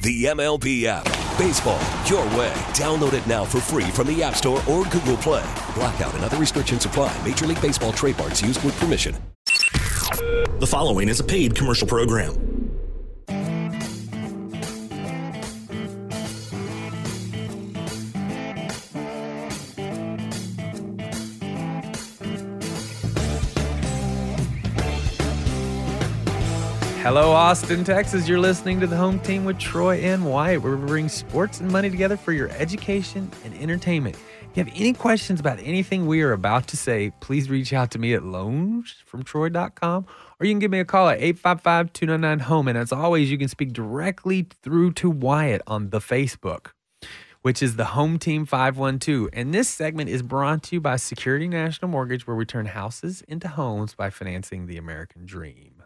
The MLB app. Baseball, your way. Download it now for free from the App Store or Google Play. Blackout and other restrictions apply. Major League Baseball trademarks used with permission. The following is a paid commercial program. Hello, Austin, Texas. You're listening to the home team with Troy and Wyatt, where we bring sports and money together for your education and entertainment. If you have any questions about anything we are about to say, please reach out to me at loansfromtroy.com or you can give me a call at 855 299 home. And as always, you can speak directly through to Wyatt on the Facebook, which is the Home Team 512. And this segment is brought to you by Security National Mortgage, where we turn houses into homes by financing the American dream.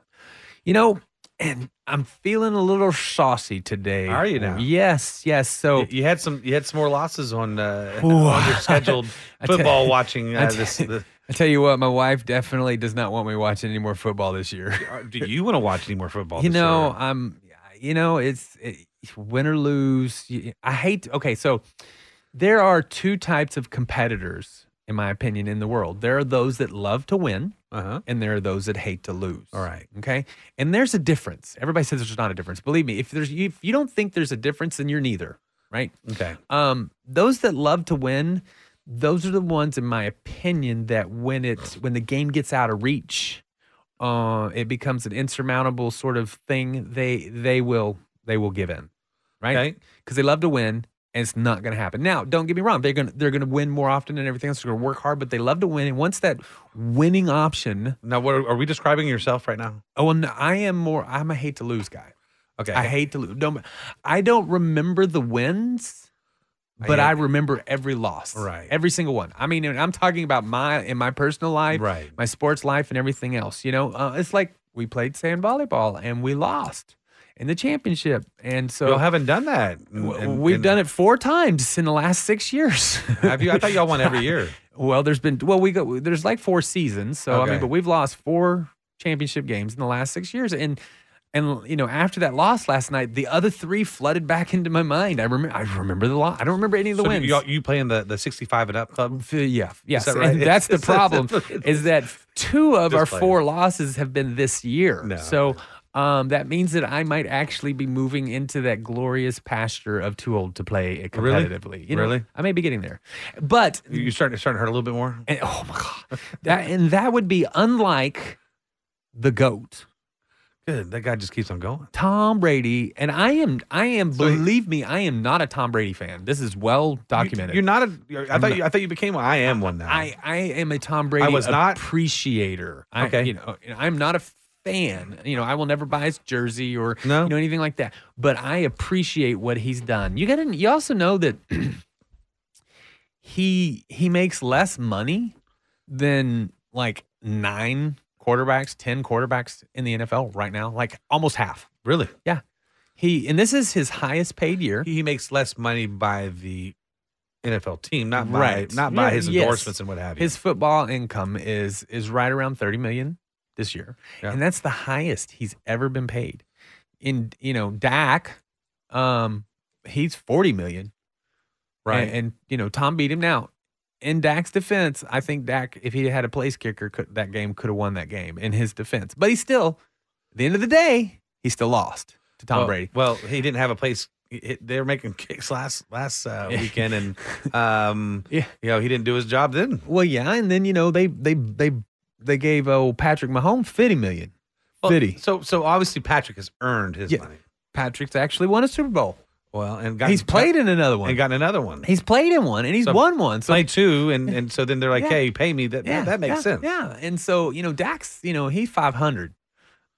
You know, and I'm feeling a little saucy today. Are you now? Yes, yes. So You- you had some you had some more losses on uh, on your scheduled I football watching I uh, tell- this. The, I tell you what, my wife definitely does not want me watching any more football this year. do you want to watch any more football? you know, year? I'm, you know, it's it, win or lose. I hate. Okay, so there are two types of competitors, in my opinion, in the world. There are those that love to win, uh-huh. and there are those that hate to lose. All right. Okay. And there's a difference. Everybody says there's not a difference. Believe me, if there's if you don't think there's a difference, then you're neither. Right. Okay. Um, those that love to win, those are the ones, in my opinion, that when it when the game gets out of reach, uh, it becomes an insurmountable sort of thing. They they will they will give in, right? Okay. Because they love to win, and it's not going to happen. Now, don't get me wrong; they're gonna they're gonna win more often and everything else. They're gonna work hard, but they love to win. And once that winning option, Now, what are, are we describing yourself right now? oh, and I am more. I'm a hate to lose guy. Okay. I hate to lose. Don't I don't remember the wins, but I- I remember every loss. Right. Every single one. I mean, I'm talking about my in my personal life, Right. my sports life, and everything else. You know, uh, it's like we played sand volleyball and we lost in the championship, and so Y'all haven't done that. in- in- we've in- done it four times in the last six years. Have you? I thought y'all won every year. Well, there's been well, we go there's like four seasons, so I mean, but we've lost four championship games in the last six years, and and you know after that loss last night, the other three flooded back into my mind. I remember I remember the loss. I don't remember any of the So wins. you, you play in the, the 65 and up club? Yeah, yes, that right? and that's the problem. is that two of Just our playing. four losses have been this year. No. So. Um, that means that I might actually be moving into that glorious pasture of too old to play Really? competitively. You know, Really? I may be getting there, but You starting starting to hurt a little bit more? and, oh my god, that and that would be unlike the goat, Good. That guy just keeps on going. Tom Brady. And I am, I am. So believe me, I am not a Tom Brady fan. This is well documented. You, are not a. You're, I I'm thought not- you. I thought you became one. I am one now. I, I am a Tom Brady. I was not. appreciator. I, Okay. you know, I'm not a fan. You know, I will never buy his jersey or No? you know anything like that. But I appreciate what he's done. You got to. You also know that he he makes less money than like nine quarterbacks, ten quarterbacks in the NFL right now. Like almost half. really. Yeah. He and this is his highest paid year. He makes less money by the NFL team, not by Right. not by Yeah, his yes. endorsements and what have you. His football income is is right around 30 million this year. Yeah. And that's the highest he's ever been paid. In you know, Dak, um, he's 40 million. right. And, and, you know, Tom beat him now. In Dak's defense, I think Dak, if he had a place kicker, could, that game could have won that game in his defense. But he still, at the end of the day, he still lost to Tom well, Brady. Well, he didn't have a place They were making kicks last last uh, weekend, and um, Yeah. you know he didn't do his job then. Well, yeah, and then you know they they they they gave oh Patrick Mahomes fifty million. Well, Fifty. So so obviously Patrick has earned his Yeah. money. Patrick's actually won a Super Bowl. Well, and got, He's played in another one. and gotten another one. he's played in one and he's So- won one. So played two, and and so then they're like, Yeah. hey, pay me. That that, that makes yeah, sense. Yeah, and so you know Dak's, you know he's five hundred,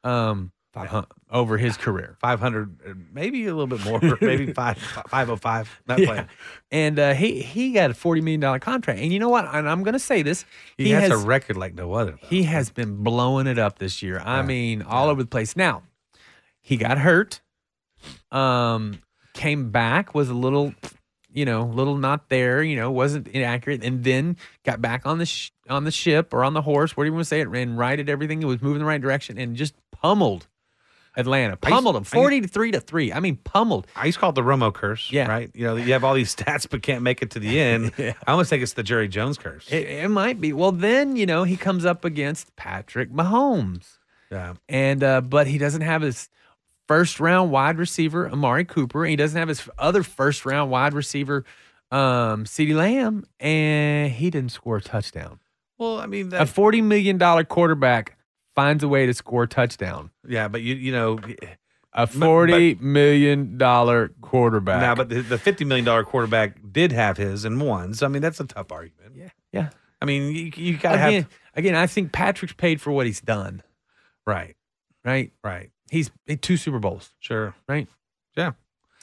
um, 500 over his career. Five hundred, maybe a little bit more, maybe five five oh five. Not Yeah. playing. And uh, he he got a forty million dollar contract. And you know what? And I'm going to say this: He, has, a record like no other. though. He has been blowing it up this year. I Yeah. mean, all over the place. Now, he got hurt. Um, came back, was a little, you know, little not there. You know, wasn't inaccurate, and then got back on the sh- on the ship or on the horse, whatever you want to say it, ran right at everything. It was moving the right direction, and just pummeled Atlanta. Pummeled them, used- forty to three to three. I mean, pummeled. I used to call it the Romo curse. Yeah. Right. You know, you have all these stats but can't make it to the end. Yeah. I almost think it's the Jerry Jones curse. It, it might be. Well, then you know he comes up against Patrick Mahomes. yeah. and uh, but he doesn't have his first round wide receiver Amari Cooper. And he doesn't have his other first round wide receiver um, CeeDee Lamb, and he didn't score a touchdown. Well, I mean, A forty million dollar quarterback finds a way to score a touchdown. yeah, but you you know, A forty million dollar quarterback. now, but the, the fifty million dollar quarterback did have his and won. So I mean, that's a tough argument. yeah, yeah. I mean, you, you got to Again, have again, I think Patrick's paid for what he's done. right, Right? right, He's two Super Bowls. sure, Right? yeah.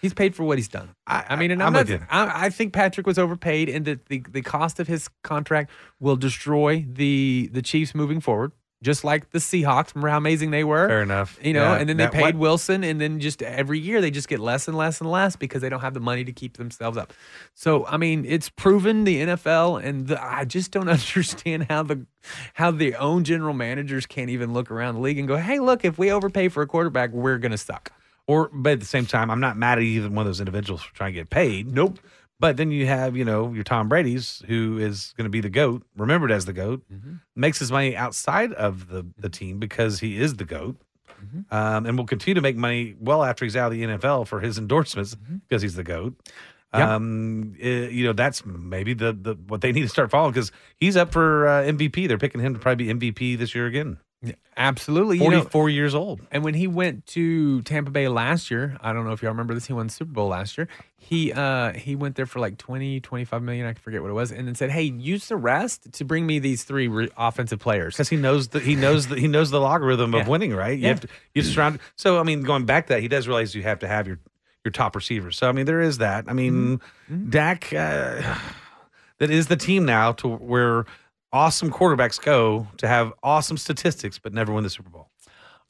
He's paid for what he's done. I, I mean, and I'm I'm, not. I, I think Patrick was overpaid, and that the, the cost of his contract will destroy the the Chiefs moving forward, just like the Seahawks. Remember how amazing they were? Fair enough. You know, Yeah, and then they that- paid what- Wilson, and then just every year they just get less and less and less because they don't have the money to keep themselves up. So, I mean, it's proven the NFL, and the, I just don't understand how the how their own general managers can't even look around the league and go, "Hey, look, if we overpay for a quarterback, we're gonna suck." Or, but at the same time, I'm not mad at either one of those individuals for trying to get paid. Nope. But then you have, you know, your Tom Brady's, who is going to be the GOAT, remembered as the GOAT, Mm-hmm. makes his money outside of the, the team because he is the GOAT, Mm-hmm. um, and will continue to make money well after he's out of the NFL for his endorsements because he's the GOAT. Mm-hmm. Yep. Um, eh, you know, that's maybe the, the what they need to start following because he's up for uh, MVP. They're picking him to probably be MVP this year again. Yeah, absolutely. You know, 44 years old. And when he went to Tampa Bay last year, I don't know if y'all remember this, he won the Super Bowl last year. He uh he went there for like 20, 25 million, I forget what it was, and then said, "Hey, use the rest to bring me these three re- offensive players." because he knows the he knows the he knows the logarithm of winning, right? You Yeah. have to you surround. So I mean, going back to that, he does realize you have to have your your top receivers. So I mean, there is that. I mean, Mm-hmm. Dak, uh, that is the team now to where awesome quarterbacks go to have awesome statistics, but never win the Super Bowl.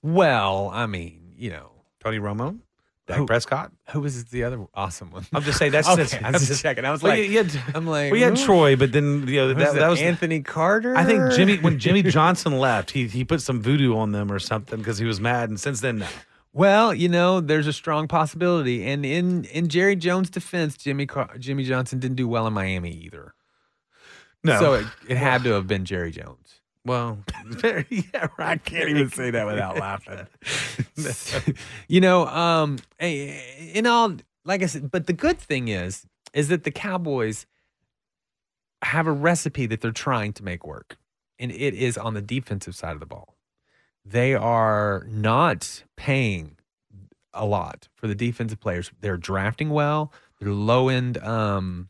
Well, I mean, you know, Tony Romo, Dak Who- Prescott. who was the other awesome one? I'm just saying that's Okay, that's, I was just checking. I was well, like- had, I'm like, well, had who? Troy, but then you know Was that, that was Anthony Carter. I think Jimmy when Jimmy Johnson left, he he put some voodoo on them or something because he was mad, and since then, no. Well, you know, there's a strong possibility, and in in Jerry Jones' defense, Jimmy Car- Jimmy Johnson didn't do well in Miami either. No. So it, it had to have been Jerry Jones. Well, yeah, right. I can't even say that without laughing. you know, um, in all, like I said, but the good thing is, is that the Cowboys have a recipe that they're trying to make work, and it is on the defensive side of the ball. They are not paying a lot for the defensive players. They're drafting well. They're low end, um,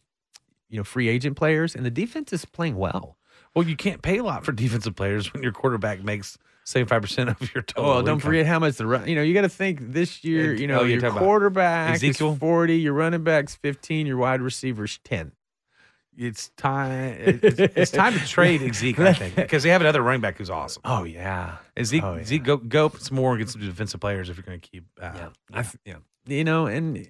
you know, free agent players, and the defense is playing well. Well, you can't pay a lot for defensive players when your quarterback makes seventy five percent of your total. Oh, don't income. forget how much the run. You know, you got to think this year. You know, oh, your quarterback Ezekiel? is forty, your running backs fifteen, your wide receivers ten. It's time. It's, it's time to trade Zeke, I think, because they have another running back who's awesome. Oh yeah, Zeke, Oh, yeah. Zeke, go go some more and get some defensive players if you're going to keep. Uh, yeah, I yeah. You know, and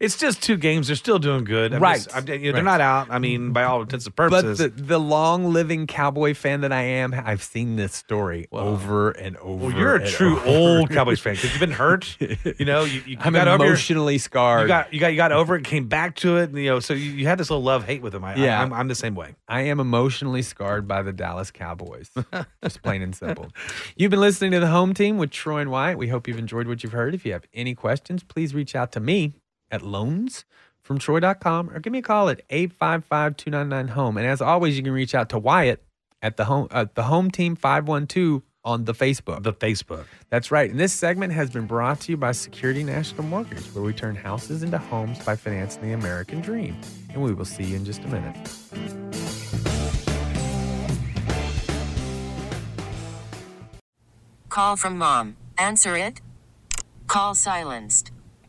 It's just two games. They're still doing good. I'm Right. just- I'm- you know, They're not out. I mean, by all intents and but purposes. the the long living cowboy fan that I am, I've seen this story over and over. well, you're a true over. old Cowboys fan because you've been hurt. You know, you, you I'm got over your- emotionally scarred. You got you got you got over it, came back to it, and, you know. So you, you had this little love hate with them. I, Yeah. I, I'm, I'm the same way. I am emotionally scarred by the Dallas Cowboys. Just plain and simple. You've been listening to the home team with Troy and Wyatt. We hope you've enjoyed what you've heard. If you have any questions, please reach out to me at loansfromtroy.com or give me a call at 855-299-HOME. And as always, you can reach out to Wyatt at the home uh, the home team 512 on the Facebook. The Facebook. That's right. And this segment has been brought to you by Security National Mortgage, where we turn houses into homes by financing the American dream. And we will see you in just a minute. Call from mom. Answer it. Call silenced.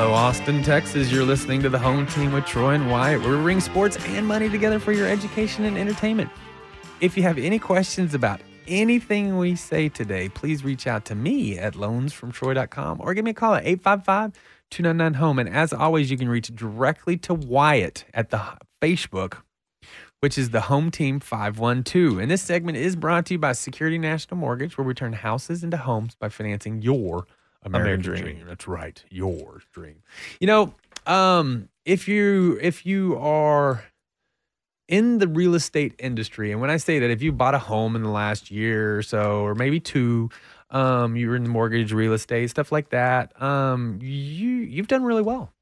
Hello, Austin, Texas. You're listening to the home team with Troy and Wyatt. We're bringing sports and money together for your education and entertainment. If you have any questions about anything we say today, please reach out to me at loansfromtroy.com or give me a call at 855 299 home. And as always, you can reach directly to Wyatt at the Facebook, which is the home team 512. And this segment is brought to you by Security National Mortgage, where we turn houses into homes by financing your American, American dream. dream. That's right, your dream. You know, um, if you if you are in the real estate industry, and when I say that, if you bought a home in the last year or so, or maybe two, um, you were in mortgage, real estate, stuff like that, um, you you've done really well.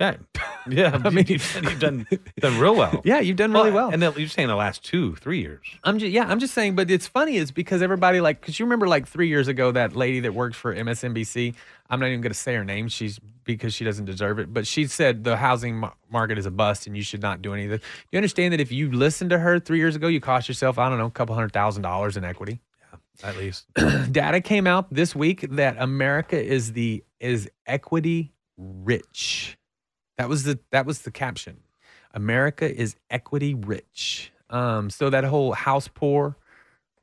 Yeah. Yeah. I mean- you've, you've done done real well. Yeah, you've done really well. And then you're saying the last two, three years. I'm just yeah, I'm just saying, but it's funny is because everybody like because you remember like three years ago that lady that worked for MSNBC. I'm not even going to say her name. She's because she doesn't deserve it, but she said the housing mar- market is a bust and you should not do anything. Do you understand that if you listened to her three years ago, you cost yourself I don't know a couple hundred thousand dollars in equity. Yeah, at least. Data came out this week that America is the is equity rich. That was the that was the caption. America is equity rich. Um, so that whole house poor,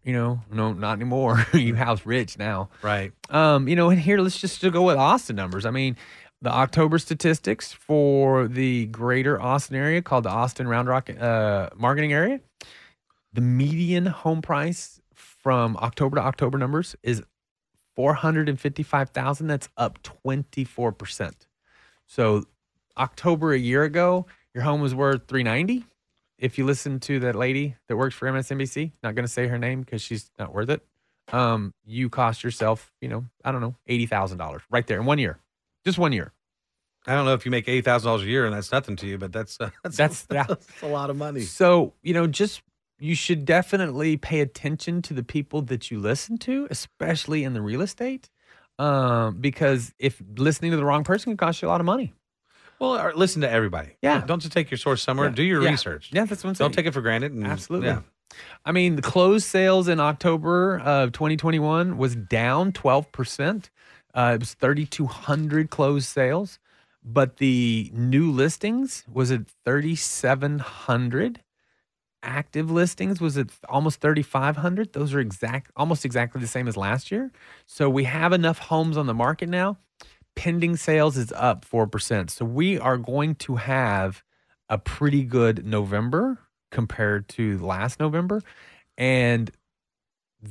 you know, no, not anymore. you house rich now. Right. Um, you know, and here let's just go with Austin numbers. I mean, the October statistics for the greater Austin area called the Austin Round Rock uh, marketing area, the median home price from October to October numbers is 455,000. That's up 24%. So October a year ago, your home was worth 390. If you listen to that lady that works for MSNBC, not going to say her name because she's not worth it. Um, you cost yourself, you know, I don't know, eighty thousand dollars right there in one year, just one year. I don't know if you make eighty thousand dollars a year and that's nothing to you, but that's uh, that's That's- that's a lot of money. So you know, just you should definitely pay attention to the people that you listen to, especially in the real estate, um, because if listening to the wrong person can cost you a lot of money. Well, or listen to everybody. Yeah. Don't just take your source somewhere. Yeah. Do your Yeah. research. Yeah, that's what I'm saying. Don't take it for granted. And, Absolutely. Yeah. I mean, the closed sales in October of 2021 was down 12%. Uh, it was 3,200 closed sales, but the new listings was at 3,700. Active listings was at almost 3,500. Those are exact, almost exactly the same as last year. So we have enough homes on the market now. Pending sales is up 4%. So we are going to have a pretty good November compared to last November. And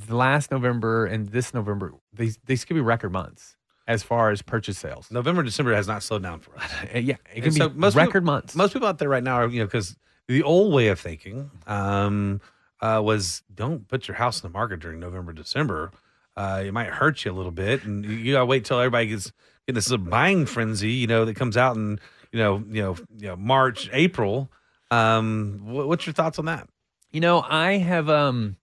last November and this November, these these could be record months as far as purchase sales. November, December has not slowed down for us. Yeah, it can And be so most record people- months. Most people out there right now are, you know, because the old way of thinking um, uh, was don't put your house in the market during November, December. Uh, it might hurt you a little bit, and you, you gotta wait till everybody gets in this buying frenzy. You know that comes out in you know you know you know March, April. Um, what, what's your thoughts on that? You know, I have um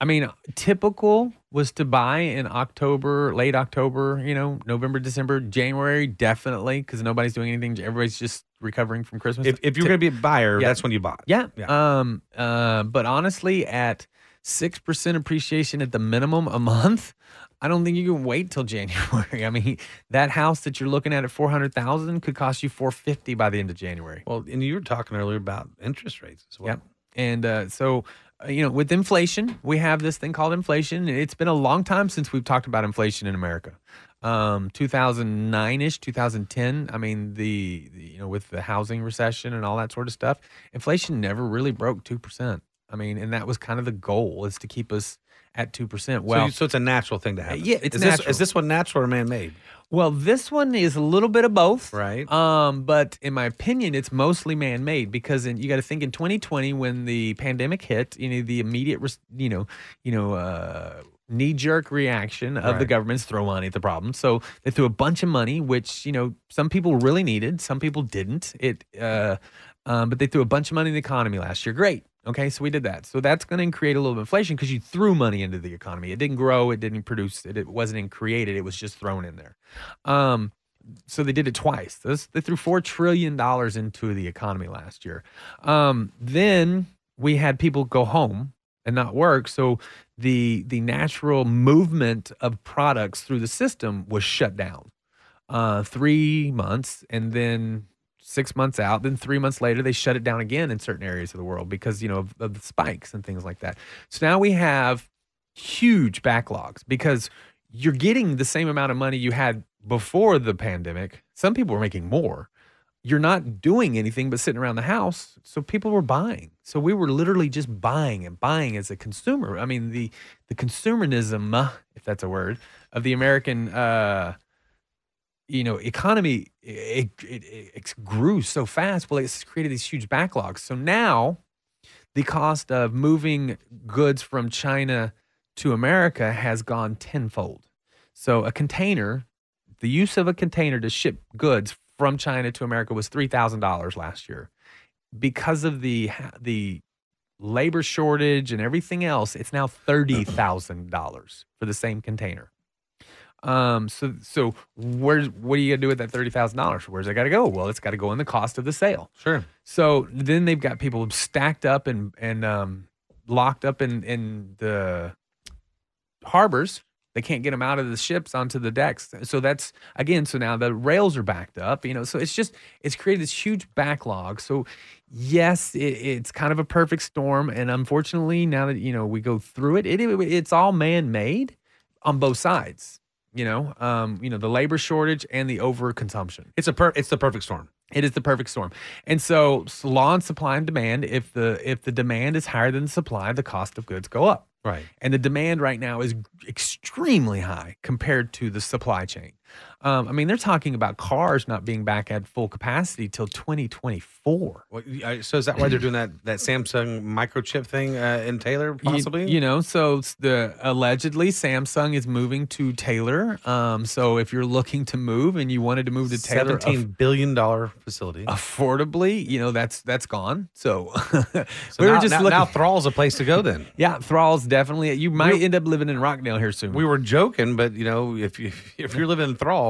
I mean, typical was to buy in October, late October, you know, November, December, January, definitely, because nobody's doing anything. Everybody's just recovering from Christmas. If, if you're going to be a buyer, Yeah. that's when you bought. yeah. Yeah. Um. Uh. But honestly, at six percent appreciation at the minimum a month, I don't think you can wait till January. I mean, that house that you're looking at at four hundred thousand could cost you four fifty by the end of January. Well, and you were talking earlier about interest rates as well. Yep. And uh, so, uh, you know, with inflation, we have this thing called inflation. It's been a long time since we've talked about inflation in America. Um, 2009 ish, 2010. I mean, the, the you know with the housing recession and all that sort of stuff, inflation never really broke two percent. I mean, and that was kind of the goal is to keep us at two percent. Well, Well, so, you- so it's a natural thing to happen. yeah, it's is This, natural. is this one natural or man made? Well, this one is a little bit of both, Right. Um, but in my opinion, it's mostly man-made because in, you got to think in 2020 when the pandemic hit, you know, the immediate, you know, you know, uh, knee-jerk reaction of the government's throw money at the problem. So they threw a bunch of money, which you know some people really needed, some people didn't. It, uh, um, but they threw a bunch of money in the economy last year. Great. Okay, so we did that. So that's going to create a little inflation because you threw money into the economy. It didn't grow. It didn't produce. It, it wasn't created. It was just thrown in there. Um, so they did it twice. This, they threw four trillion dollars into the economy last year. Um, then we had people go home and not work, so the the natural movement of products through the system was shut down. Uh, three months, and then six months out. Then three months later, they shut it down again in certain areas of the world because you know of, of the spikes and things like that. So now we have huge backlogs because you're getting the same amount of money you had before the pandemic. Some people were making more. You're not doing anything but sitting around the house. So people were buying. So we were literally just buying and buying as a consumer. I mean, the the consumerism, if that's a word, of the American uh you know economy it, it, it grew so fast well it's created these huge backlogs. So now the cost of moving goods from china to america has gone tenfold. So a container the use of a container to ship goods from china to america was $3000 last year. Because of the the labor shortage and everything else it's now $30000 for the same container um, so so where's what are you gonna do with that thirty thousand dollars? Where's it gotta go? Well, it's gotta go in the cost of the sale. Sure. So then they've got people stacked up and and um, locked up in in the harbors. They can't get them out of the ships onto the decks. So that's again. So now the rails are backed up. You know. So it's just it's created this huge backlog. So yes, it, it's kind of a perfect storm. And unfortunately, now that you know we go through it, it, it it's all man made on both sides. You know, um, you know the labor shortage and the overconsumption. It's a per- it's the perfect storm. It is the perfect storm. And so, s- law and supply and demand. If the if the demand is higher than the supply, the cost of goods go up. Right. And the demand right now is extremely high compared to the supply chain. Um, I mean, they're talking about cars not being back at full capacity till 2024. Well, so is that why they're doing that that Samsung microchip thing uh, in Taylor? Possibly. You, know, so the allegedly Samsung is moving to Taylor. Um, so if you're looking to move and you wanted to move to Taylor, seventeen billion dollar facility. affordably, you know that's that's gone. So, So we now, were just now, looking. now Thrall's a place to go. Then yeah, Thrall's definitely. You might end up living in Rockdale here soon. we were joking, but you know, if you if you're living in Thrall,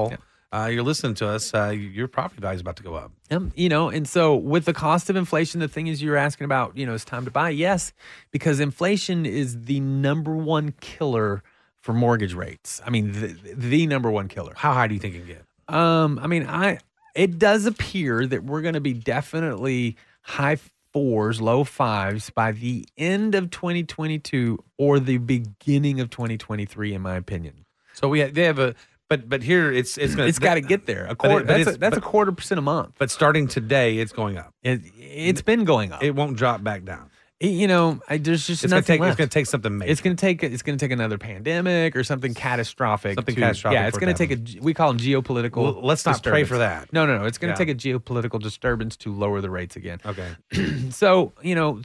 uh, you're listening to us, uh, your property value is about to go up. Um, you know, and so with the cost of inflation, the thing is you're asking about, you know, it's time to buy. Yes, because inflation is the number one killer for mortgage rates. I mean, the, the number one killer. How high do you think it can get? Um, I mean, I it does appear that we're going to be definitely high fours, low fives by the end of 2022 or the beginning of 2023, in my opinion. So we they have a, but but here it's it's gonna It's got to get there. A but quarter. it- but that's a, that's a quarter percent a month. But starting today, it's going up. It, it's been going up. It won't drop back down. It- you know, I, there's just It's gonna take. left. It's gonna take something major. It's going to take it's going to take another pandemic or something catastrophic. Something to- catastrophic Yeah, it's going to take a we call them geopolitical. Well, let's not pray for that. No, no, no. It's going to Yeah. take a geopolitical disturbance to lower the rates again. okay. So you know,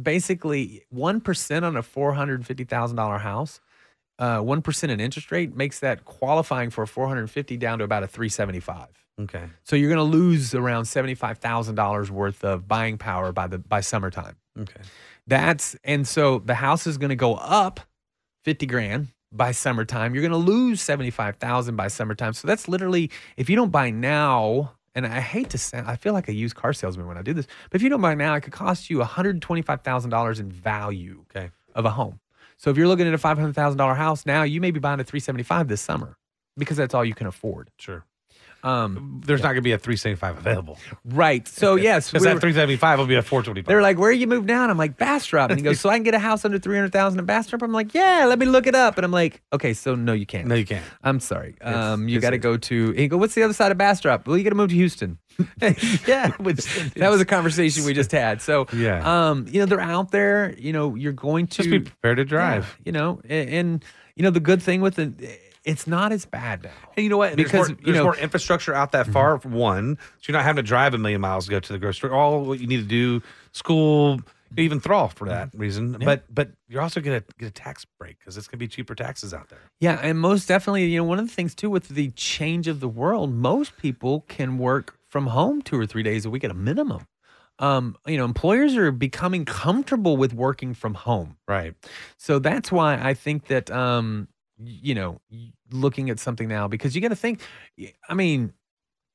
basically one percent on a four hundred fifty thousand dollar house, uh, one in interest rate makes that qualifying for a four hundred fifty down to about a three seventy five. Okay. So you're going to lose around seventy five thousand dollars worth of buying power by the by summertime. Okay. That's and so the house is going to go up 50 grand by summertime. You're going to lose 75,000 by summertime. So that's literally if you don't buy now and I hate to sound I feel like a used car salesman when I do this, but if you don't buy now, it could cost you $125,000 in value Okay. of a home. So if you're looking at a $500,000 house now, you may be buying a 375 this summer because that's all you can afford. Sure. Um, There's not going to be a 375 available. right. So yes, Because we that 375 will be a 425. They're like, "Where are you move down?" I'm like, "Bastrop." And he goes, "So I can get a house under three hundred thousand in Bastrop?" I'm like, "Yeah, let me look it up." And I'm like, "Okay, so no, you can't. no, you can't. I'm sorry. Um, you got to go to." He go, "What's the other side of Bastrop?" Well, you got to move to Houston. yeah, which that was a conversation we just had. So Yeah. um, you know, they're out there. You know, you're going to Just be prepared to drive. yeah, you know, and, and you know the good thing with it, it's not as bad now. And you know what? There's Because, more, you there's know- Mm-hmm. more infrastructure out that far. For one, so you're not having to drive a million miles to go to the grocery store. All what you need to do, school, even Thrall for that Mm-hmm. reason. But but you're also gonna get a tax break because it's gonna be cheaper taxes out there. Yeah, and most definitely, you know, one of the things too with the change of the world, most people can work from home two or three days a week at a minimum. Um, you know, employers are becoming comfortable with working from home. Right. So that's why I think that um, you know, looking at something now because you got to think. I mean,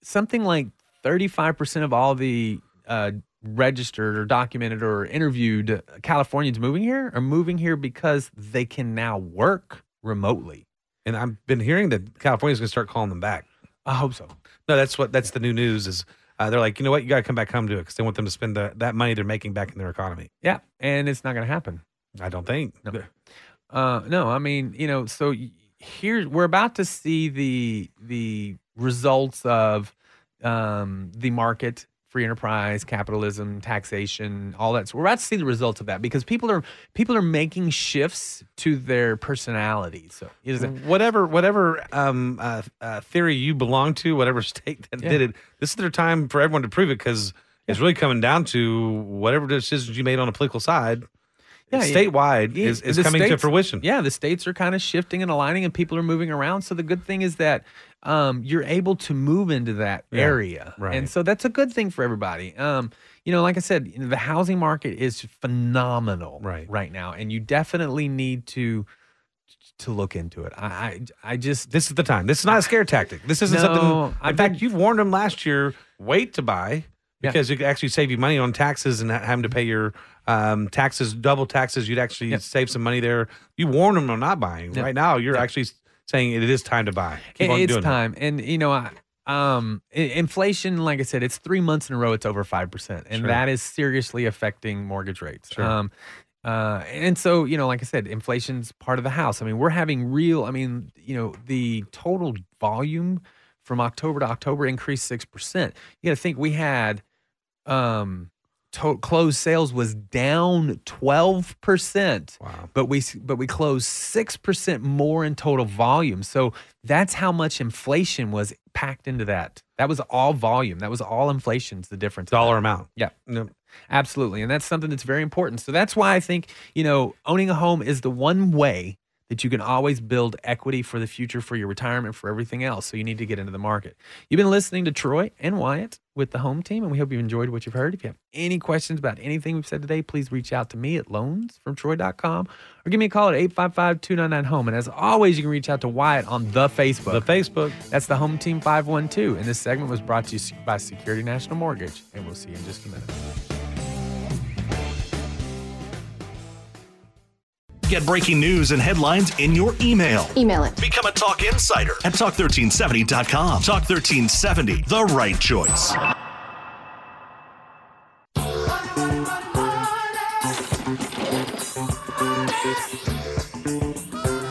something like thirty-five percent of all the uh, registered or documented or interviewed Californians moving here are moving here because they can now work remotely. And I've been hearing that California's gonna start calling them back. I hope so. No, that's what that's the new news is. Uh, they're like, you know what, you got to come back home to it because they want them to spend the, that money they're making back in their economy. Yeah, and it's not going to happen. I don't think. No. Uh, no, I mean, you know, so here we're about to see the the results of um, the market, free enterprise, capitalism, taxation, all that. So we're about to see the results of that because people are people are making shifts to their personality. So it is a- whatever whatever um, uh, uh, theory you belong to, whatever state that Yeah. did it, this is their time for everyone to prove it because it's really coming down to whatever decisions you made on a political side. Yeah, statewide Yeah, is, is coming to fruition. Yeah, the states are kind of shifting and aligning, and people are moving around. So the good thing is that um, you're able to move into that Yeah, area, right. and so that's a good thing for everybody. Um, you know, like I said, the housing market is phenomenal Right. right now, and you definitely need to to look into it. I I, I just This is the time. This is not a scare tactic. This isn't No, something. I've In fact, been- you've warned them last year. Wait to buy Yeah. because it could actually save you money on taxes and having to pay your um, taxes, double taxes. You'd actually Yep. save some money there. You warn them on not buying. Yep. Right now, you're Yep. actually saying it is time to buy. Keep It- it's time, and you know, I, um, inflation, like I said, it's three months in a row. It's over five percent, and Sure. that is seriously affecting mortgage rates. Sure. Um, uh, and so you know, like I said, inflation's part of the house. I mean, we're having real. I mean, you know, the total volume from October to October increased six percent. You got to think we had, um, to- closed sales was down twelve percent Wow. but we but we closed six percent more in total volume. So that's how much inflation was packed into that. That was all volume. That was all inflation's the difference. Dollar amount. Yeah, Yep. absolutely, and that's something that's very important. So that's why I think you know owning a home is the one way that you can always build equity for the future, for your retirement, for everything else. So you need to get into the market. You've been listening to Troy and Wyatt with the home team, and we hope you've enjoyed what you've heard. If you have any questions about anything we've said today, please reach out to me at loansfromtroy.com or give me a call at 855 299 home. And as always, you can reach out to Wyatt on the Facebook. The Facebook. That's the Home Team 512. And this segment was brought to you by Security National Mortgage. And we'll see you in just a minute. Get breaking news and headlines in your email. Email it. Become a Talk Insider at Talk1370.com. Talk 1370, the right choice.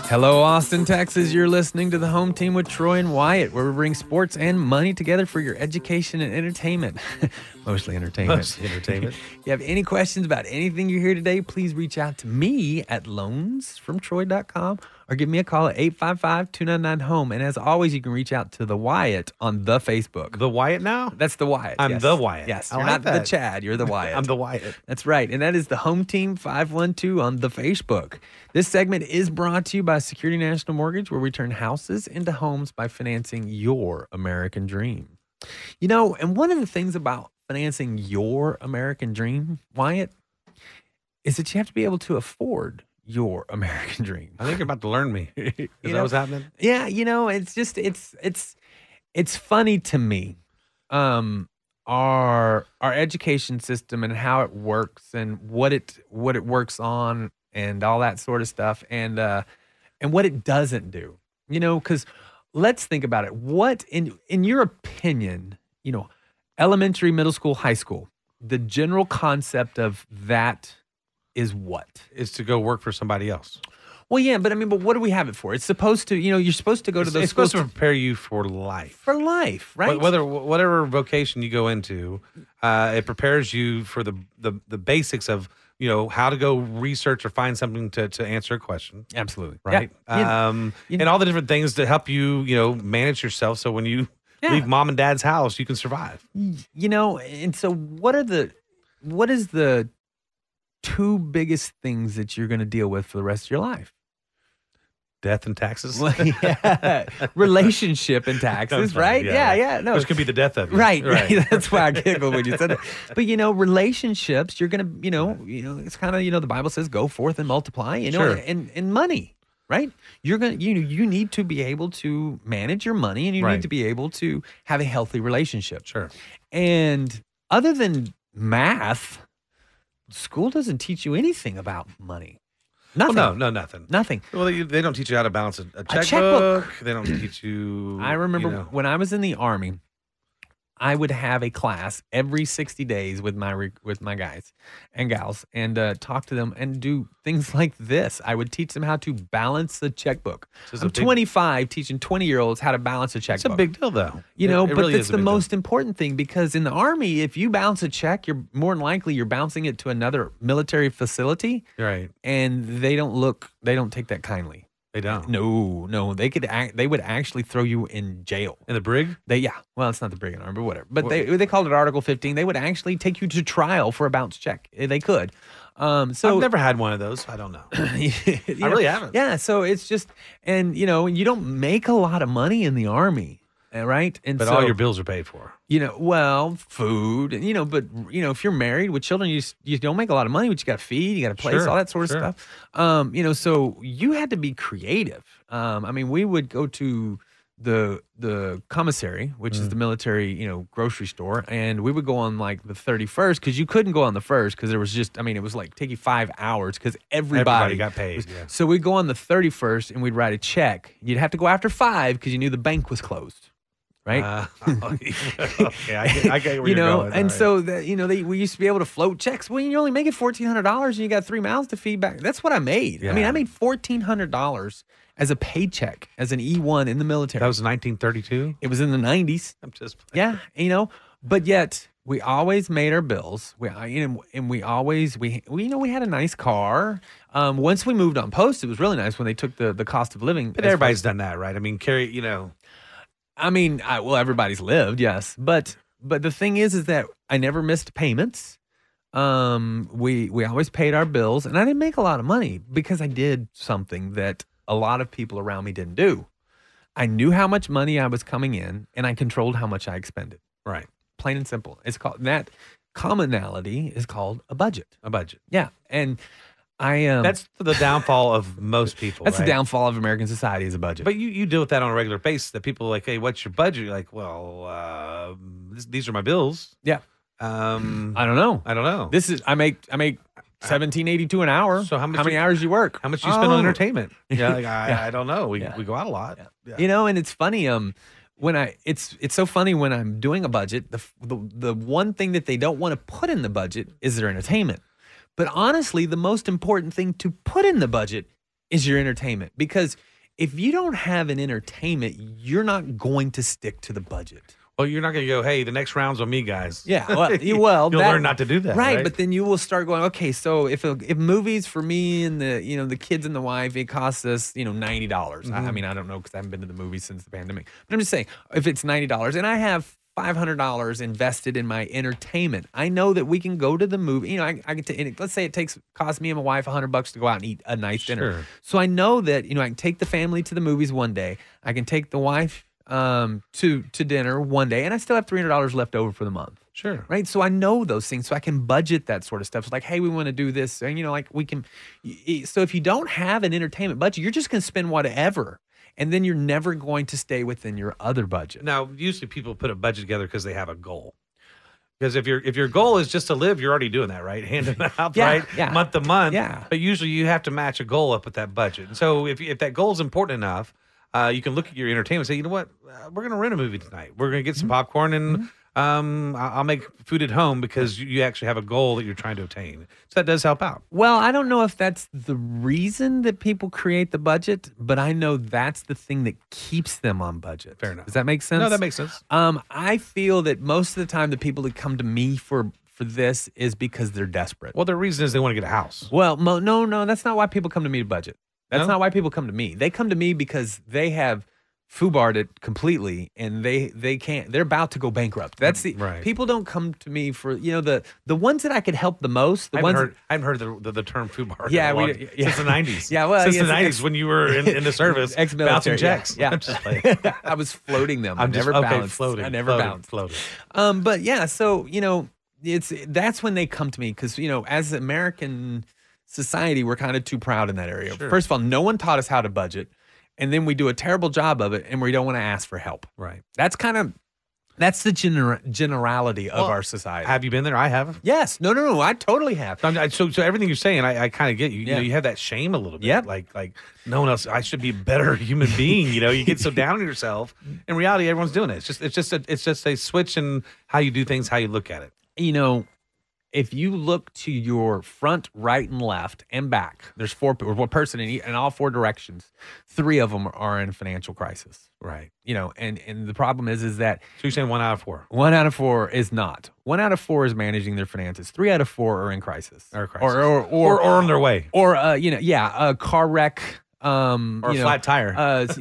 Hello, Austin, Texas. You're listening to the home team with Troy and Wyatt, where we bring sports and money together for your education and entertainment. Mostly entertainment. Mostly entertainment. if you have any questions about anything you hear today, please reach out to me at loansfromtroy.com or give me a call at 855 299 home. And as always, you can reach out to the Wyatt on the Facebook. The Wyatt now? That's the Wyatt. I'm yes. the Wyatt. Yes, I you're like not the. Chad. You're the Wyatt. I'm the Wyatt. That's right. And that is the Home Team 512 on the Facebook. This segment is brought to you by Security National Mortgage, where we turn houses into homes by financing your American dream. You know, and one of the things about financing your American dream, Wyatt, is that you have to be able to afford your American dream. I think you're about to learn me. Is You that know? what's happening? Yeah, you know, it's just it's it's it's funny to me. Um our our education system and how it works and what it what it works on and all that sort of stuff and uh and what it doesn't do. You know, cuz let's think about it. What in in your opinion, you know, elementary, middle school, high school, the general concept of that is what? Is to go work for somebody else. Well, yeah, but I mean, but what do we have it for? It's supposed to, you know, you're supposed to go to It's, those it's supposed to prepare you for life. for life, right? Whether whatever vocation you go into, uh, it prepares you for the, the the basics of you know how to go research or find something to, to answer a question, Absolutely, right? Yeah. Um, you- and all the different things to help you you know manage yourself. So when you Yeah. leave mom and dad's house, you can survive. you know, and so what are the, what is the two biggest things that you're going to deal with for the rest of your life? Death and taxes. Yeah. Relationship and taxes, right? Yeah, yeah. No, Which could be the death of you. Right, right. That's why I giggled when you said that. But you know, relationships, you're gonna, you know, you know, it's kind of, you know, the Bible says, "Go forth and multiply." You know, Sure. and and money, right? You're gonna, you know, you need to be able to manage your money, and you Right. need to be able to have a healthy relationship. Sure. And other than math, school doesn't teach you anything about money. Well, no, no, nothing. Nothing. Well, they, they don't teach you how to balance a, a checkbook. checkbook. They don't teach you. I remember you know, when I was in the army, I would have a class every 60 days with my with my guys and gals and uh, talk to them and do things like this. I would teach them how to balance the checkbook. This is a I'm big- 25 teaching 20 year olds how to balance a checkbook. it's a big deal, though. You It- know, it but really that's the big deal. most important thing because in the army, if you bounce a check, you're more than likely you're bouncing it to another military facility, Right. and they don't look, they don't take that kindly. They don't. No, no, they could, act, they would actually throw you in jail. In the brig? They yeah, well, it's not the brigand arm, but whatever. But they they called it Article 15. They would actually take you to trial for a bounce check. Eh, They could. Um, so I've never had one of those. I don't know. I really haven't. Yeah, so it's just and you know you don't make a lot of money in the army, right? And But so, all your bills are paid for. you know, well, food, and you know, but you know, if you're married with children, you you don't make a lot of money, but you got to feed, you got to place, Sure, all that sort of sure. stuff. Um, you know, so you had to be creative. Um, I mean, we would go to the the commissary, which Mm. is the military, you know, grocery store, and we would go on like the 31st because you couldn't go on the first because there was just, I mean, it was like taking five hours because everybody, Everybody got paid, was- yeah. So we'd go on the 31st and we'd write a check. You'd have to go after five because you knew the bank was closed, right? Uh, okay, I get, I get where you you're know, going. and right. so that you know, they we used to be able to float checks. Well, you're only make it fourteen hundred dollars, and you got three mouths to feed back. That's what I made. I mean, I made fourteen hundred dollars as a paycheck as an E one in the military. that was 1932. it was in the nineties. I'm just Yeah, you know, but yet we always made our bills. We, know, and we always we, we you know we had a nice car. Um, once we moved on post, it was really nice when they took the the cost of living. But far everybody's done that, right? I mean, carry, you know, I mean, I, well, everybody's lived, yes, but but the thing is, is that I never missed payments. Um, we we always paid our bills, and I didn't make a lot of money because I did something that a lot of people around me didn't do. I knew how much money I was coming in, and I controlled how much I expended. right? Plain and simple. It's called that commonality is called a budget. A budget. Yeah, and I um, That's the downfall of most people. that's right? the downfall of American society is a budget. But you, you deal with that on a regular basis. That people are like, hey, what's your budget? You're like, well, uh, this, these are my bills. yeah, Um, I don't know. I don't know. This is I make I make seventeen eighty two an hour. So how much many you- hours you work? How much do you spend on Oh. entertainment? Yeah, like, I, Yeah. I don't know. We, Yeah. we go out a lot. Yeah. You know, and it's funny. Um, when I it's it's so funny when I'm doing a budget. The the the one thing that they don't want to put in the budget is their entertainment. But honestly, the most important thing to put in the budget is your entertainment because if you don't have an entertainment, you're not going to stick to the budget. Well, you're not going to go, hey, the next round's on me, guys. Yeah, well, you well, You'll that- learn not to do that. Right. But then you will start going, okay, so if if movies for me and the you know the kids and the wife, it costs us you know ninety dollars. I, I mm-hmm. mean, I don't know because I haven't been to the movies since the pandemic. But I'm just saying, if it's ninety dollars and I have five hundred dollars invested in my entertainment, I know that we can go to the movie. You know, I, I can. T- and it- let's say it takes cost me and my wife hundred bucks to go out and eat a nice dinner. Sure. So I know that you know I can take the family to the movies one day. I can take the wife um to to dinner one day, and I still have three hundred dollars left over for the month. Sure. Right. So I know those things. So I can budget that sort of stuff. It's like, hey, we want to do this. And, you know, like we can. So if you don't have an entertainment budget, you're just going to spend whatever. And then you're never going to stay within your other budget. Now, usually people put a budget together because they have a goal. Because if your if your goal is just to live, you're already doing that, right? Hand it out, Yeah, right? yeah. Month to month. Yeah. But usually you have to match a goal up with that budget. And so if if that goal is important enough, uh, you can look at your entertainment and say, you know what, uh, we're going to rent a movie tonight. We're going to get Mm-hmm. some popcorn and um, I- I'll make food at home because you- actually have a goal that you're trying to attain. So that does help out. Well, I don't know if that's the reason that people create the budget, but I know that's the thing that keeps them on budget. Fair enough. Does that make sense? No, that makes sense. Um, I feel that most of the time the people that come to me for for this is because they're desperate. Well, the reason is they want to get a house. Well, mo- no, no, that's not why people come to me to budget. That's No? not why people come to me. They come to me because they have foobarred it completely and they they can't they're about to go bankrupt. That's the Right. people don't come to me for you know the the ones that I could help the most, the I ones heard, I haven't heard the, the, the term FUBAR. Yeah, we- long- yeah. since the nineties. Yeah, well, since yes, the nineties ex- when you were in, in the service, ex-military, bouncing yeah, checks. Yeah, I'm just playing. I was floating them. I'm I just never okay, balanced. floating. I never floating, balanced. Floating. Um, but yeah, so you know, it's that's when they come to me because you know, as American society, we're kind of too proud in that area. Sure. First of all, no one taught us how to budget, and then we do a terrible job of it, and we don't want to ask for help. Right. That's kind of that's the gener- generality of Well, our society. Have you been there? I have. yes, no, no, no. I totally have. I'm- I- so, so everything you're saying, I, I kind of get you. You, know, you have that shame a little bit. Yeah. Like, like no one else. I should be a better human being. You know, you get so down on yourself. In reality, everyone's doing it. It's just, it's just, a, it's just a switch in how you do things, how you look at it. you know, if you look to your front, right, and left, and back, there's four or one person in, in all four directions. Three of them are in financial crisis. Right. You know, and and the problem is is that So you're saying one out of four. one out of four is not. One out of four is managing their finances. Three out of four are in crisis. Or crisis. Or or Or, or, or on their way. or, uh, you know, yeah, a car wreck. Um, Or a you know, flat tire. Uh,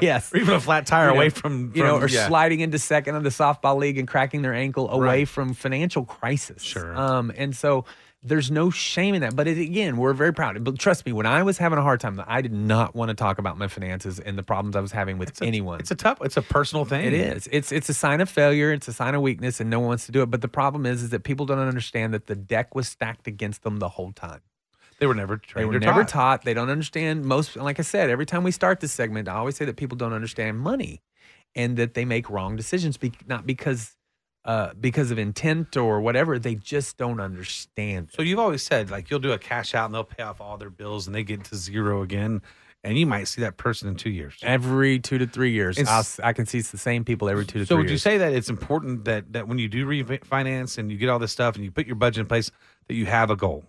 yes. Or even a flat tire You know, away from, you know, or yeah. sliding into second of the softball league and cracking their ankle away Right. from financial crisis. Sure. Um, and so there's no shame in that. But it, again, we're very proud. But trust me, when I was having a hard time, I did not want to talk about my finances and the problems I was having with It's a- anyone. It's a tough, it's a personal thing. It is. It's it's a sign of failure. It's a sign of weakness, and no one wants to do it. But the problem is, is that people don't understand that the deck was stacked against them the whole time. They were never trained. They were never taught. taught. They don't understand most. Like I said, every time we start this segment, I always say that people don't understand money, and that they make wrong decisions, be, not because uh, because of intent or whatever. They just don't understand. So you've always said like you'll do a cash out and they'll pay off all their bills and they get to zero again, and you might see that person in two years. Every two to three years, I can see it's the same people every two to So three would you years. say that it's important that that when you do refinance and you get all this stuff and you put your budget in place that you have a goal?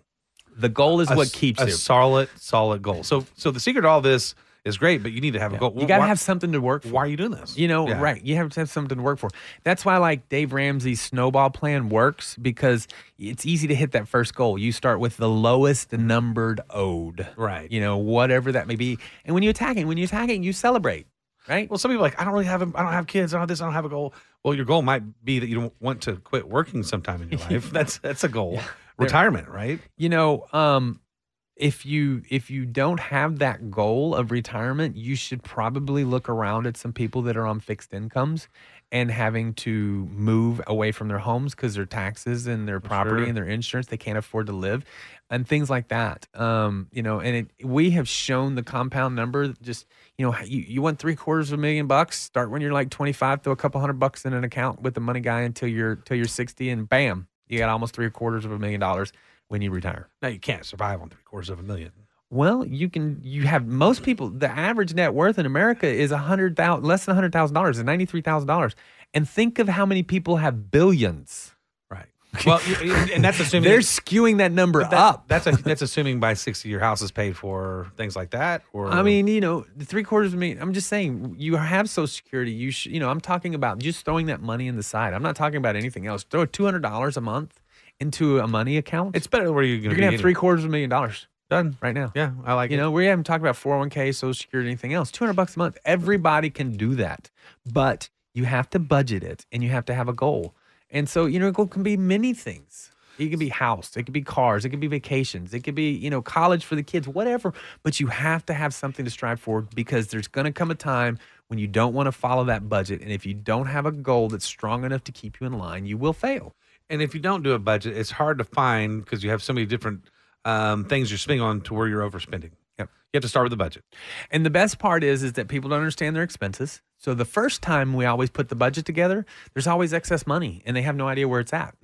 The goal is A what keeps a you? solid solid goal. So so the secret to all this is great, but you need to have a goal. You got to have something to work for. Why are you doing this? You know, Yeah. right. You have to have something to work for. That's why like Dave Ramsey's snowball plan works because it's easy to hit that first goal. You start with the lowest numbered ode. Right. You know, whatever that may be. And when you attack it, when you attack it, you celebrate. Right? Well, some people are like I don't really have a, I don't have kids. I don't have this. I don't have a goal. Well, your goal might be that you don't want to quit working sometime in your life. That's that's a goal. Retirement, right? you know, um, if you if you don't have that goal of retirement, you should probably look around at some people that are on fixed incomes and having to move away from their homes because their taxes and their property Sure. and their insurance they can't afford to live and things like that um you know and it, we have shown the compound number just you know you, you want three quarters of a million bucks start when you're like 25 throw a couple hundred bucks in an account with the money guy until you're until you're 60 and bam you got almost three quarters of a million dollars when you retire Now you can't survive on three quarters of a million. well, you can. You have most people. The average net worth in America is a hundred thousand, less than a hundred thousand dollars, and ninety three thousand dollars. And think of how many people have billions. Well, and that's assuming They're skewing that number that- up. That's a, that's assuming by sixty your house is paid for, things like that. Or I mean, you know, three quarters of me. I'm just saying, you have Social Security. You should, you know, I'm talking about just throwing that money in the side. I'm not talking about anything else. Throw two hundred dollars a month into a money account. it's better where you're going you're to have three quarters of a million dollars done. right now. Yeah, I like You it. know, we haven't talked about 401k, Social Security, anything else. 200 bucks a month. Everybody can do that. But you have to budget it and you have to have a goal. And so, you know, it can be many things. It could be house, it could be cars, it could be vacations, it could be, you know, college for the kids, whatever. But you have to have something to strive for because there's going to come a time when you don't want to follow that budget. And if you don't have a goal that's strong enough to keep you in line, you will fail. And if you don't do a budget, it's hard to find because you have so many different um, things you're spending on to where you're overspending. Yep. You have to start with the budget. And the best part is is that people don't understand their expenses. So the first time we always put the budget together, there's always excess money and they have no idea where it's at.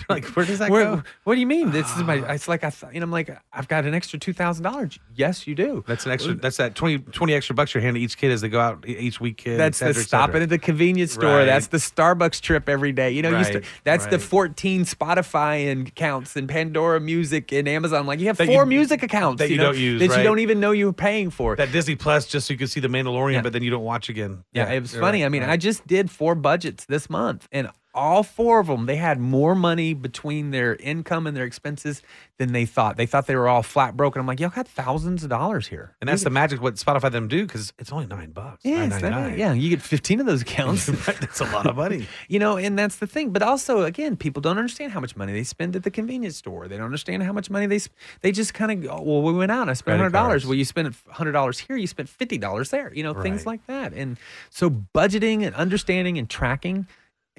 like, where does that Where- go? What do you mean? This is my. Ah. It's like I. Th- you know, I'm like I've got an extra two thousand dollars. Yes, you do. That's an extra. That's that 20, 20 extra bucks you're handing each kid as they go out each weekend. That's et the cetera, stopping at the convenience store. Right. That's the Starbucks trip every day. You know, you st- Right, that's the 14 Spotify and accounts and Pandora Music and Amazon. Like you have That four you- music accounts that you know, don't use, that right. you don't even know you're paying for. that Disney Plus just so you can see the Mandalorian, Yeah. but then you don't watch again. Yeah, it was funny. right, I mean, right. I just did four budgets this month, and all four of them, they had more money between their income and their expenses than they thought. They thought they were all flat broken. I'm like, y'all got thousands of dollars here. and that's the magic what Spotify them do because it's only nine bucks. yeah, that- yeah. You get 15 of those accounts. that's a lot of money. You know, and that's the thing. But also, again, people don't understand how much money they spend at the convenience store. They don't understand how much money they. Sp- they just kind of go, oh, well, we went out. And I spent hundred dollars. Well, you spent hundred dollars here. You spent fifty dollars there. You know, things like that. And so, budgeting and understanding and tracking,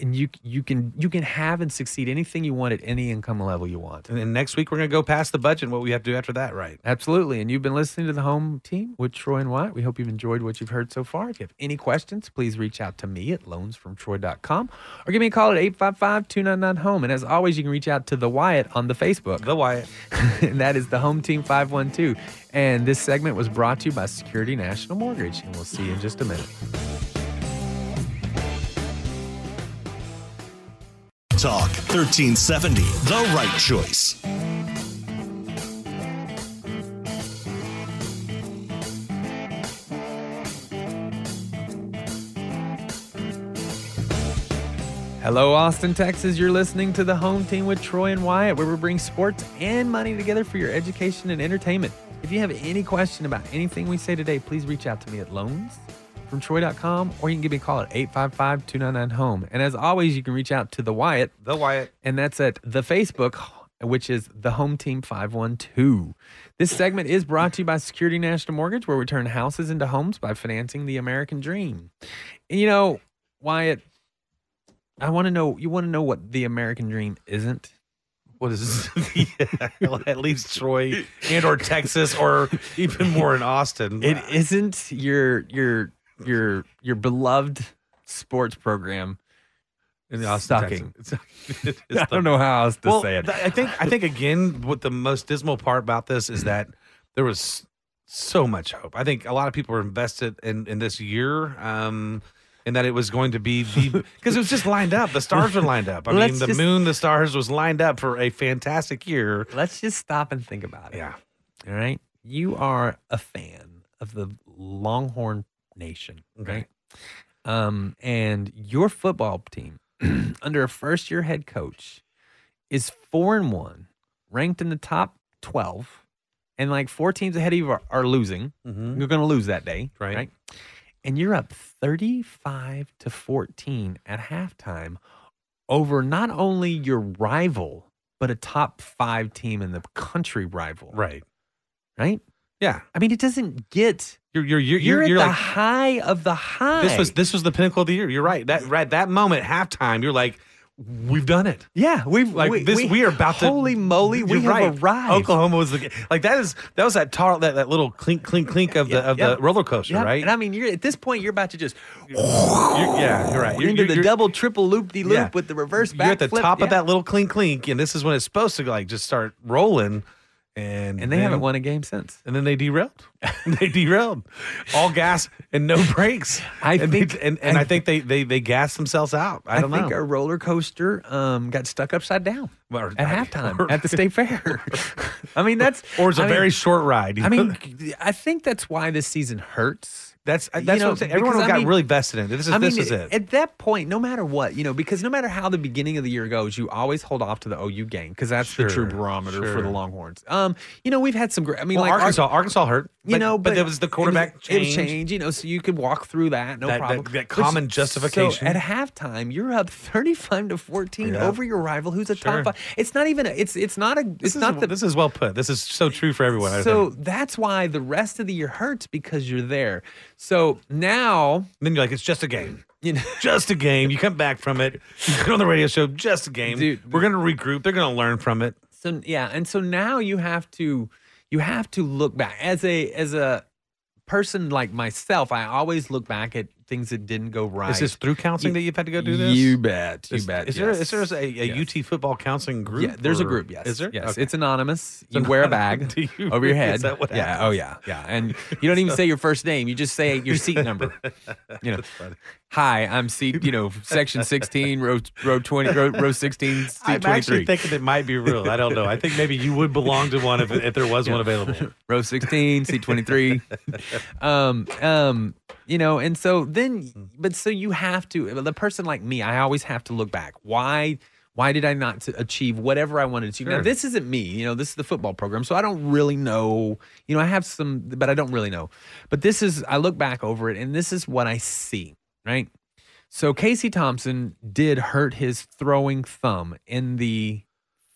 and you you can you can have and succeed anything you want at any income level you want. And then next week we're gonna go past the budget and what we have to do after that, right? Absolutely. And you've been listening to the home team with Troy and Wyatt. We hope you've enjoyed what you've heard so far. If you have any questions, please reach out to me at loansfromtroy.com or give me a call at 855 299 home. And as always, you can reach out to the Wyatt on the Facebook. The Wyatt. and that is the home team 512. And this segment was brought to you by Security National Mortgage. And we'll see you in just a minute. Talk 1370, the right choice. Hello, Austin, Texas. You're listening to the home team with Troy and Wyatt, where we bring sports and money together for your education and entertainment. If you have any question about anything we say today, please reach out to me at loansfromtroy.com or you can give me a call at 855 299 home. And as always, you can reach out to the Wyatt, The Wyatt. and that's at the Facebook, which is the Home Team 512. This segment is brought to you by Security National Mortgage, where we turn houses into homes by financing the American dream. And you know, Wyatt, I want to know, you want to know what the American dream isn't? What is this? yeah, at least Troy and or Texas or even more in Austin. It isn't your your your your beloved sports program. in the Austin, sucking. It's I don't know how else to well, say it. I think I think again, what the most dismal part about this is that there was so much hope. I think a lot of people were invested in in this year. Um, and that it was going to be the because it was just lined up. The stars were lined up. I Let's mean, the just- moon, the stars was lined up for a fantastic year. Let's just stop and think about it. Yeah, All right. You are a fan of the Longhorn Nation, Okay. right? Um, and your football team, under a first year head coach, is four and one, ranked in the top 12, and like four teams ahead of you are, are losing. Mhm. You're going to lose that day, Right. right? And you're up 35 to 14 at halftime over not only your rival, but a top five team in the country rival right. right? Yeah, I mean, it doesn't get. You're you're you're You're, you're, at you're the like high of the high. this was this was the pinnacle of the year. You're right. That right that moment halftime, you're like, we've done it. yeah. We've Like we, this, we, we, are about to. Holy moly, we have right. arrived. Oklahoma was the like that is that was that tar, that that little clink clink clink of the Yeah, of yeah. the roller coaster, Yeah, right? And I mean, you're at this point, you're about to just You're- yeah, you're right. You're, into the double, triple loop de loop with the reverse You're at the backflip. top of that little clink clink, and this is when it's supposed to like just start rolling. And and they then- haven't won a game since. And then they derailed. they derailed. All gas and no brakes. I and they- think- and, and I I, think they they they gassed themselves out. I don't think know. our roller coaster um, got stuck upside down Or- at halftime at the state fair. I mean, that's or it's a I mean- very short ride. I know? mean, I think that's why this season hurts. That's that's you what I'm saying. Everyone got mean- really vested in it. This is I mean, this is it. at that point, no matter what, you know, because no matter how the beginning of the year goes, you always hold off to the OU game because that's the true Sure, barometer for the Longhorns. Um, you know, we've had some great. I mean, well, like Ar- Arkansas, Arkansas hurt. you but, know, but, there was the quarterback it was, change. It was change, you know, so you could walk through that, no That- that- problem. that But common s- justification. So at halftime, you're up thirty-five to fourteen Yeah. over your rival, who's a Sure. top five. It's not even. A, it's it's not a. It's This is, not the. this is well put. This is so true for everyone. I so that's why the rest of the year hurts because you're there. So now then you're like, it's just a game. you know. Just a game. You come back from it. You get on the radio show. Just a game. Dude. We're gonna regroup. They're gonna learn from it. So yeah, and so now you have to you have to look back as a as a person like myself. I always look back at things that didn't go right. Is this through counseling You- that you've had to go do this? You bet. You Is, bet. Is there, is there a, a Yes. UT football counseling group? Yeah, there's a group. Yes, Is there? Yes, Okay. it's anonymous. You wear a bag you over your head. Is that what yeah. happens? Oh yeah. Yeah. And you don't even say your first name. You just say your seat number. You know, hi, I'm seat. You know, section 16, row row 20, row, row 16, seat I'm 23. actually thinking it might be real. I don't know. I think maybe you would belong to one if, if there was one available. row 16 seat 23 um um you know and so then but so you have to the person like me i always have to look back why why did i not achieve whatever i wanted to achieve now this isn't me you know this is the football program so i don't really know you know i have some but i don't really know but this is i look back over it and this is what i see right so casey thompson did hurt his throwing thumb in the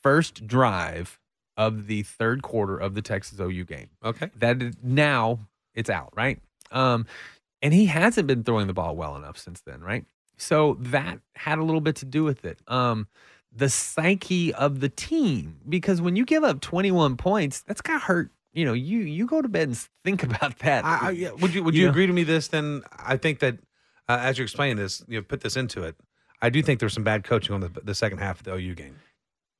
first drive of the third quarter of the Texas OU game. Okay. that now it's out, right? Um, and he hasn't been throwing the ball well enough since then, right? So that had a little bit to do with it. Um, the psyche of the team, because when you give up 21 points, that's got to hurt. You know, you you go to bed and think about that. I, I, yeah, would you would You you, know? agree to me this? Then I think that uh, as you're explaining this, you know, put this into it. I do think there's some bad coaching on the, the second half of the OU game.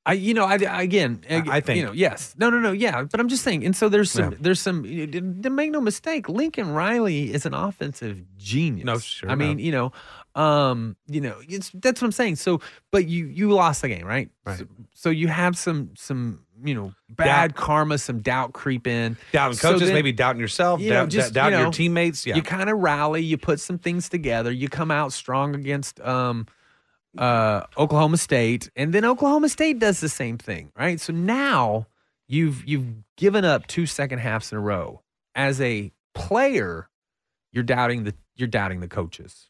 I, you know, I, I- again, ag- I think- you know, yes, no, no, no, yeah, but I'm just saying, and so there's some, Yeah. there's some. d- d- Make no mistake, Lincoln Riley is an offensive genius. No, sure, I mean, you know, um, you know, it's that's what I'm saying. So, but you you lost the game, right? Right. So, so you have some some you know bad karma, some doubt creep in. Doubting So coaches, then- maybe doubting yourself, you know, doubt, just, doubt you know, your teammates. Yeah. You kind of rally, you put some things together, you come out strong against um, uh, Oklahoma State, and then Oklahoma State does the same thing, right? So now you've you've given up two second halves in a row. As a player, you're doubting the you're doubting the coaches.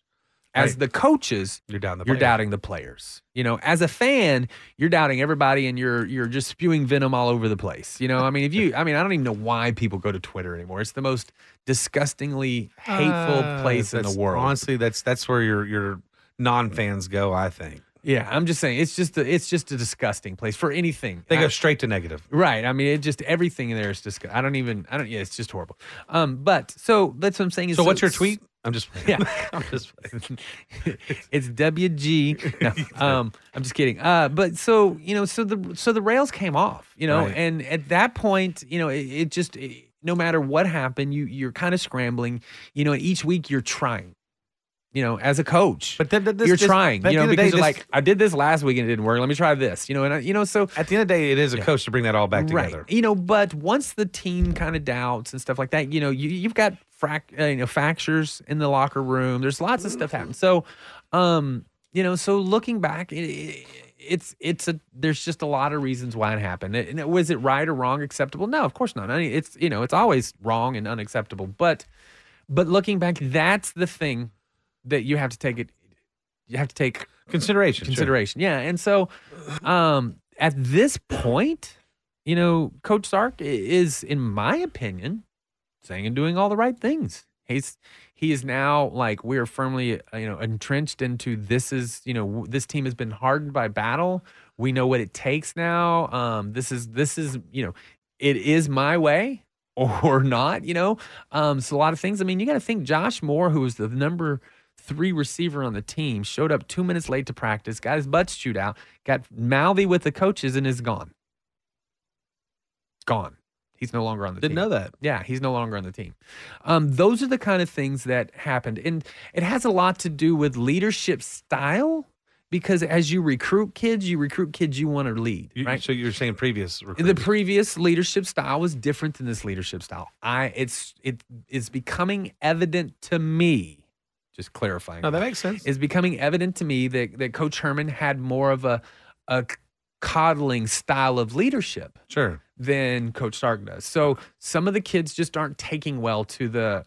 As Right. the coaches, you're doubting the you're doubting the players. You know, as a fan, you're doubting everybody and you're you're just spewing venom all over the place. You know, I mean, if you I mean, I don't even know why people go to Twitter anymore. It's the most disgustingly hateful Uh, place in the world. Honestly, that's that's where your your non fans go. I think yeah, I'm just saying it's just a, it's just a disgusting place for anything. they I- go straight to negative. Right. I mean, it just everything in there is just. I don't even. I don't. Yeah, it's just horrible. Um. But so that's what I'm saying. Is So, what's your tweet? I'm just Yeah. I'm just playing. it's WG. No, um, I'm just kidding. Uh, but so you know, so the so the rails came off. You know, Right. and at that point, you know, it, it just it, no matter what happened, you you're kind of scrambling. You know, and each week you're trying. You know, as a coach, But then- this- you're this- trying. You know, the end of the because day, you're this- like, I did this last week and it didn't work. Let me try this. You know, and I, you know, so At the end of the day, it is a coach to bring that all back together. Right. You know, but once the team kind of doubts and stuff like that, you know, you, you've got frac, uh, you know, fractures in the locker room. There's lots of stuff happening. So, um, you know, so looking back, it, it, it's it's a there's just a lot of reasons why it happened. And it- was it right or wrong, acceptable? No, of course not. I mean, it's you know, it's always wrong and unacceptable. But but looking back, that's the thing that you have to take it. You have to take Consideration. sure. consideration. Yeah. And so um at this point, you know, Coach Sark is, in my opinion, saying and doing all the right things. He's he is now like we're firmly uh, you know entrenched into this is you know this team has been hardened by battle. We know what it takes now. Um, this is this is you know it is my way or not. You know, um, so a lot of things. I mean, you got to think Josh Moore, who was the number three receiver on the team, showed up two minutes late to practice, got his butt chewed out, got mouthy with the coaches, and is gone. Gone. He's no longer on the team. Didn't team. know that. Yeah, he's no longer on the team. Um, those are the kind of things that happened. And it has a lot to do with leadership style because as you recruit kids, you recruit kids you want to lead, You- right? So you're saying previous the previous leadership style was different than this leadership style. I it's it is becoming evident to me. Just clarifying. No, that makes sense. It's becoming evident to me that, that Coach Herman had more of a a coddling style of leadership Sure. than Coach Sark does. So some of the kids just aren't taking well to the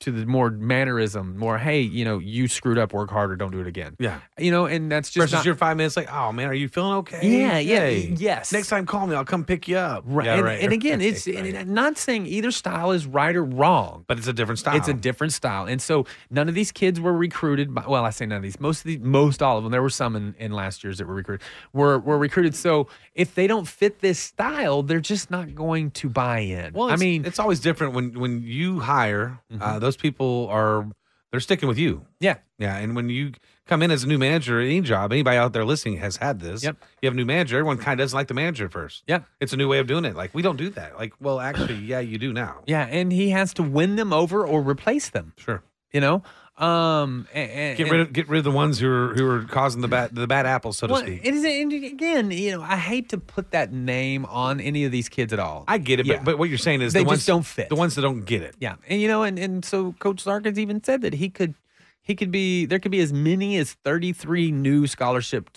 to the more mannerism, more hey, you know, you screwed up, work harder, don't do it again. Yeah. You know, and that's just Versus not, your five minutes, like, oh man, are you feeling okay? Yeah, yeah, Yay. yes. Next time, call me. I'll come pick you up. right. Yeah, and, right. and again, it's Right. and not saying either style is right or wrong. but it's a different style. It's a different style. And so none of these kids were recruited by well, I say none of these. Most of these most all of them. There were some in, in last year's that were recruited. Were were recruited. So if they don't fit this style, they're just not going to buy in. Well, I mean, it's always different when when you hire. Uh, those people are they're sticking with you. yeah. Yeah, and when you come in as a new manager, any job, anybody out there listening has had this. Yep. You have a new manager. Everyone kind of doesn't like the manager first. Yeah. It's a new way of doing it. Like we don't do that. Like, well, actually, yeah, you do now. Yeah, and he has to win them over or replace them. Sure. You know, um, and, Get rid of get rid of the ones who are who are causing the bad the bad apples, so to speak. it is and again, you know, I hate to put that name on any of these kids at all. I get it, Yeah. but, but what you're saying is They the just ones don't fit. The ones that don't get it. Yeah, and you know, and and so Coach Larkins even said that he could, he could be there could be as many as thirty three new scholarship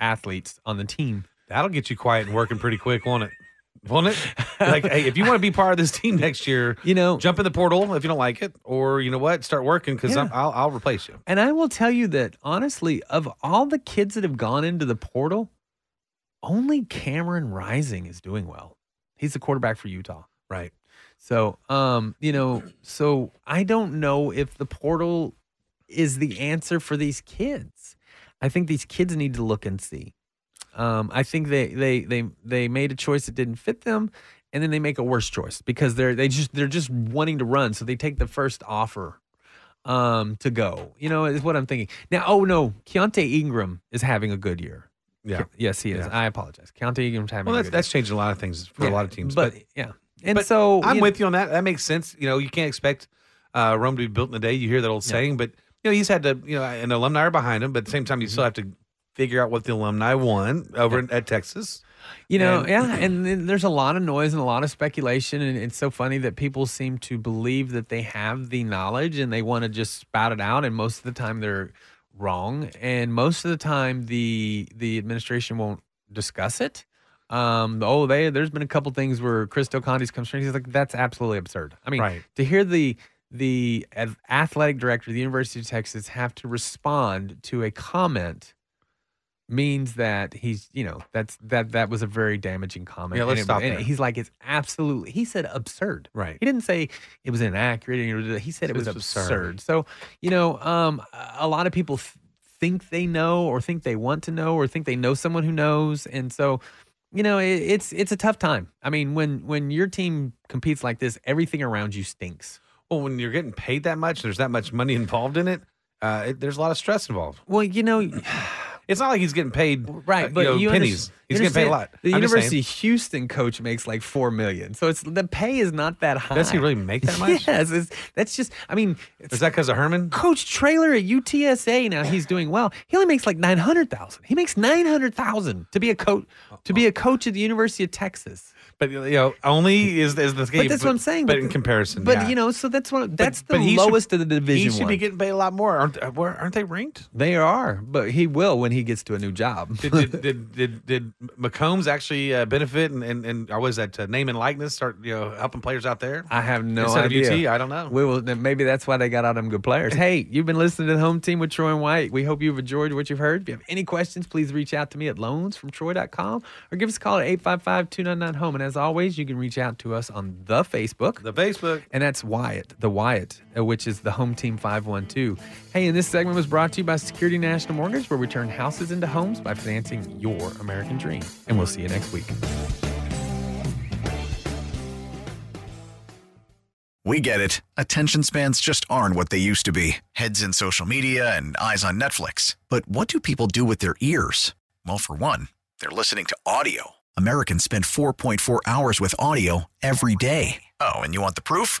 athletes on the team. That'll get you quiet and working pretty quick, won't it? Won't it? like, hey, if you want to be part of this team next year, You know, jump in the portal if you don't like it, or you know what, start working because Yeah. I'll I'll replace you. and I will tell you that honestly, of all the kids that have gone into the portal, only Cameron Rising is doing well. He's the quarterback for Utah. Right. So, um, you know, so I don't know if the portal is the answer for these kids. I think these kids need to look and see. Um, I think they they they they made a choice that didn't fit them, and then they make a worse choice because they're they just they're just wanting to run, so they take the first offer um to go. You know, is what I'm thinking. Now, oh no, Keaontay Ingram is having a good year. Yeah. Yes, he is. Yeah. I apologize. Keaontay Ingram's having Well, a that's that's changing a lot of things for year. a lot of teams, but, but, yeah. And but so I'm you know- with you on that. That makes sense. You know, you can't expect uh, Rome to be built in a day. You hear that old saying, but you know, he's had to. You know, an alumni are behind him, but at the same time, you still Mm-hmm. have to figure out what the alumni won over at Texas. You know, And- yeah, and there's a lot of noise and a lot of speculation, and it's so funny that people seem to believe that they have the knowledge and they want to just spout it out, and most of the time they're wrong, and most of the time the the administration won't discuss it. Um, oh, they there's been a couple things where Chris Conte's comes from. He's like, that's absolutely absurd. I mean, Right. to hear the the athletic director of the University of Texas have to respond to a comment means that he's you know that's that that was a very damaging comment. Yeah, let's and it- stop and there. He's like it's absolutely. He said absurd. Right. He didn't say it was inaccurate. He said it was absurd. absurd. So you know, um, a lot of people th- think they know or think they want to know or think they know someone who knows, and so you know it, it's it's a tough time. I mean, when when your team competes like this, everything around you stinks. Well, when you're getting paid that much, there's that much money involved in it. Uh, it there's a lot of stress involved. Well, you know, It's not like he's getting paid right? uh, But you, know, you pennies. He's going to pay a lot. The I'm. University of Houston coach makes like four million, so it's the pay is not that high. Does he really make that much? Yes, it's, that's just. I mean, Is that because of Herman? Coach Traylor at UTSA now he's doing well. He only makes like nine hundred thousand. He makes nine hundred thousand to be a coach to be a coach at the University of Texas. But you know, only is is the game. But that's what I'm saying. But in comparison, but yeah. you know, so that's what that's but the he should- lowest of the division. he should one. be getting paid a lot more. Aren't uh, aren't they ranked? they are, but he will when he gets to a new job. Did did did, did, did McCombs actually uh, benefit and and and or was that uh, name and likeness start you know helping players out there? I have no Instead of idea. UT, I don't know. We will. Maybe that's why they got all them good players. Hey, you've been listening to the home team with Troy and Wyatt. We hope you've enjoyed what you've heard. If you have any questions, please reach out to me at loansfromtroy.com or give us a call at 855-299-HOME. And as always, you can reach out to us on the Facebook. The Facebook. and that's Wyatt, the Wyatt, uh, which is the home team 512. Hey, and this segment was brought to you by Security National Mortgage, where we turn houses into homes by financing your American dream. And we'll see you next week. We get it. Attention spans just aren't what they used to be heads in social media and eyes on Netflix. But what do people do with their ears? Well, for one, they're listening to audio. Americans spend 4.4 hours with audio every day. Oh, and you want the proof?